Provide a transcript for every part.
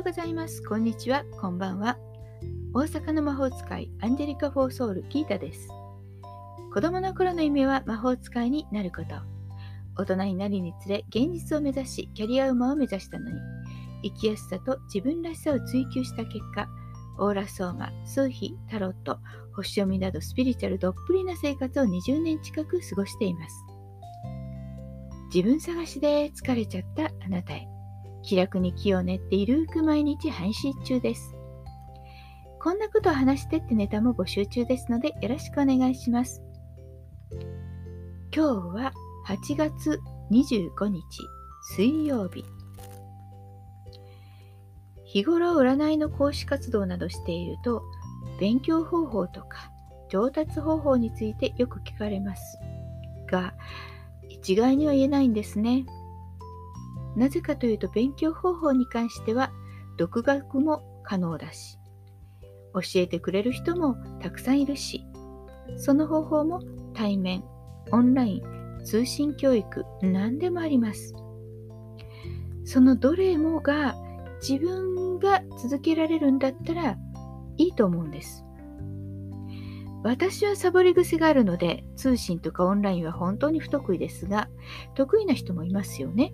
ようございます。こんにちは。こんばんは。大阪の魔法使い、アンジェリカ・フォーソウル・キータです。子供の頃の夢は魔法使いになること。大人になりにつれ、現実を目指し、キャリアウマを目指したのに、生きやすさと自分らしさを追求した結果、オーラソーマ、数秘、タロット、星読みなどスピリチュアルどっぷりな生活を20年近く過ごしています。自分探しで疲れちゃったあなたへ。気楽に気を練っているく毎日配信中です。こんなことを話してってネタも募集中ですのでよろしくお願いします。今日は8月25日水曜日。日頃占いの講師活動などしていると勉強方法とか上達方法についてよく聞かれますが一概には言えないんですね。なぜかというと勉強方法に関しては独学も可能だし教えてくれる人もたくさんいるしその方法も対面オンライン通信教育何でもあります。そのどれもが自分が続けられるんだったらいいと思うんです。私はサボり癖があるので通信とかオンラインは本当に不得意ですが得意な人もいますよね。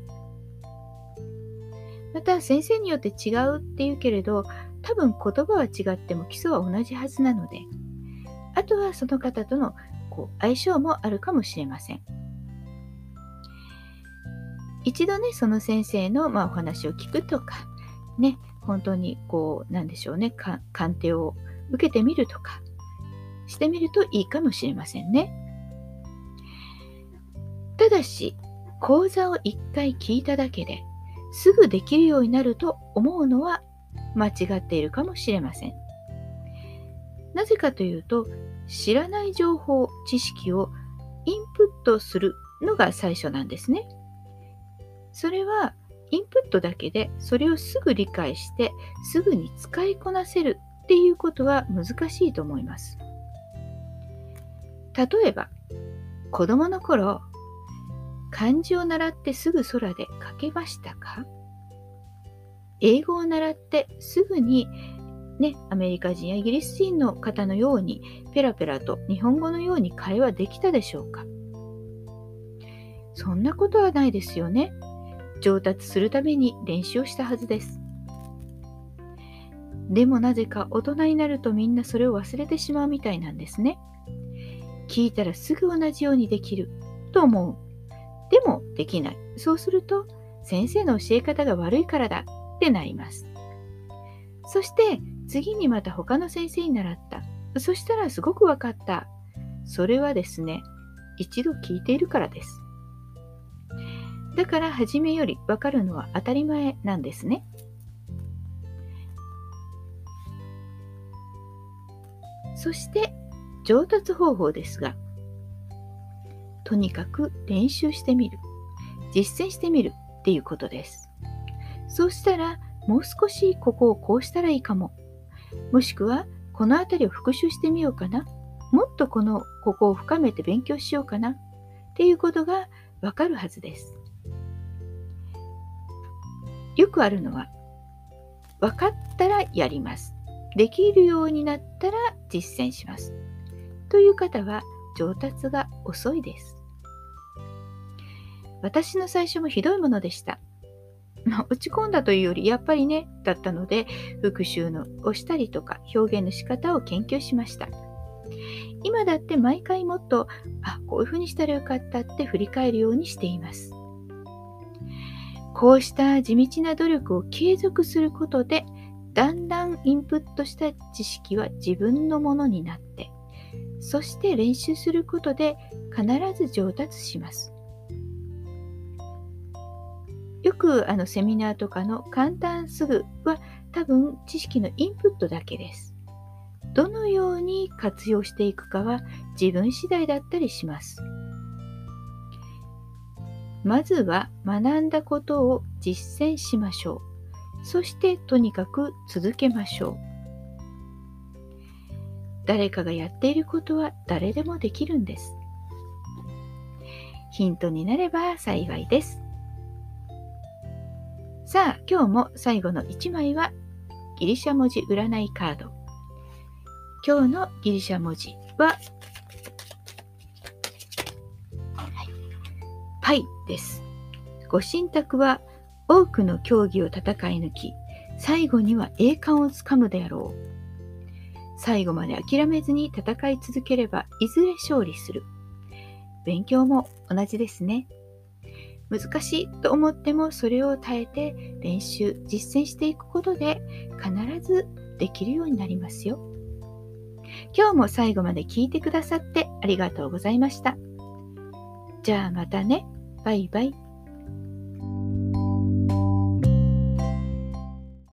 また先生によって違うっていうけれど多分言葉は違っても基礎は同じはずなのであとはその方とのこう相性もあるかもしれません。一度ねその先生の、まあ、お話を聞くとかね本当にこうなんでしょうね鑑定を受けてみるとかしてみるといいかもしれませんね。ただし講座を一回聞いただけですぐできるようになると思うのは間違っているかもしれません。なぜかというと、知らない情報、知識をインプットするのが最初なんですね。それはインプットだけでそれをすぐ理解してすぐに使いこなせるっていうことは難しいと思います。例えば子供の頃漢字を習ってすぐ空で書けましたか？英語を習ってすぐにね、アメリカ人やイギリス人の方のようにペラペラと日本語のように会話できたでしょうか？そんなことはないですよね。上達するために練習をしたはずです。でもなぜか大人になるとみんなそれを忘れてしまうみたいなんですね。聞いたらすぐ同じようにできると思うでもできない。そうすると、先生の教え方が悪いからだってなります。そして次にまた他の先生に習った。そしたらすごく分かった。それはですね、一度聞いているからです。だから初めより分かるのは当たり前なんですね。そして上達方法ですが、とにかく練習してみる。実践してみるっていうことです。そうしたら、もう少しここをこうしたらいいかも。もしくは、この辺りを復習してみようかな。もっとこの、ここを深めて勉強しようかな。っていうことがわかるはずです。よくあるのは、分かったらやります。できるようになったら実践します。という方は上達が遅いです。私の最初もひどいものでした。まあ、落ち込んだというよりやっぱりねだったので復習のをしたりとか表現の仕方を研究しました。今だって毎回もっとあこういうふうにしたらよかったって振り返るようにしています。こうした地道な努力を継続することでだんだんインプットした知識は自分のものになってそして練習することで必ず上達します。よくあのセミナーとかの簡単すぐは多分知識のインプットだけです。どのように活用していくかは自分次第だったりします。まずは学んだことを実践しましょう。そしてとにかく続けましょう。誰かがやっていることは誰でもできるんです。ヒントになれば幸いです。さあ、今日も最後の1枚はギリシャ文字占いカード。今日のギリシャ文字は、はい、パイです。ご神託は多くの競技を戦い抜き、最後には栄冠をつかむであろう。最後まで諦めずに戦い続ければいずれ勝利する。勉強も同じですね。難しいと思ってもそれを耐えて練習、実践していくことで必ずできるようになりますよ。今日も最後まで聞いてくださってありがとうございました。じゃあまたね。バイバイ。